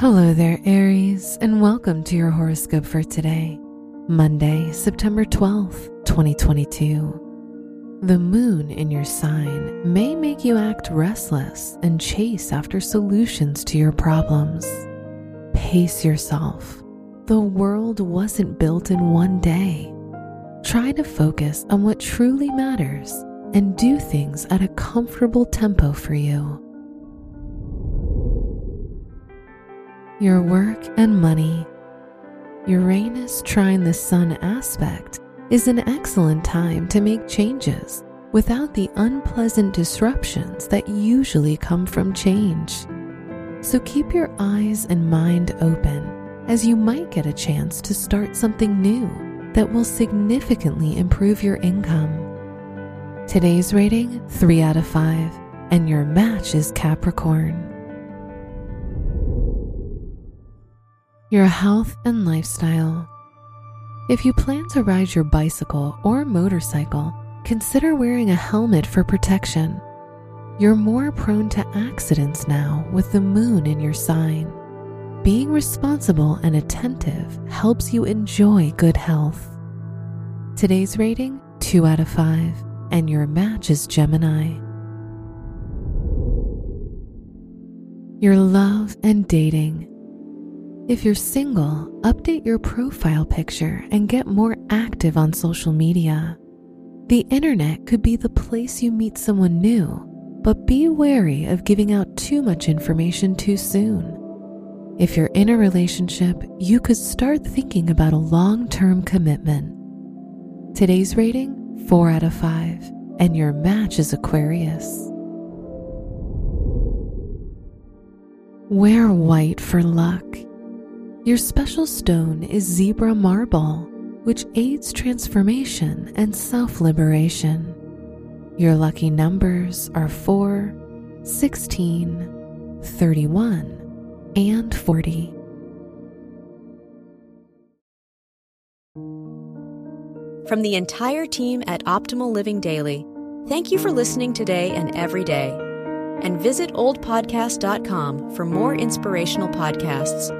Hello there, Aries, and welcome to your horoscope for today, Monday, September 12th, 2022. The moon in your sign may make you act restless and chase after solutions to your problems. Pace yourself. The world wasn't built in one day. Try to focus on what truly matters and do things at a comfortable tempo for you. Your work and money. Uranus trine the Sun aspect is an excellent time to make changes without the unpleasant disruptions that usually come from change. So keep your eyes and mind open as you might get a chance to start something new that will significantly improve your income. Today's rating 3 out of 5, and your match is Capricorn. Your health and lifestyle. If you plan to ride your bicycle or motorcycle, consider wearing a helmet for protection. You're more prone to accidents now with the moon in your sign. Being responsible and attentive helps you enjoy good health. Today's rating 2 out of 5, and your match is Gemini. Your love and dating. If you're single, update your profile picture and get more active on social media. The internet could be the place you meet someone new, but be wary of giving out too much information too soon. If you're in a relationship, you could start thinking about a long term commitment. Today's rating 4 out of 5, and your match is Aquarius. Wear white for luck. Your special stone is zebra marble, which aids transformation and self liberation. Your lucky numbers are 4, 16, 31, and 40. From the entire team at Optimal Living Daily, thank you for listening today and every day. And visit oldpodcast.com for more inspirational podcasts.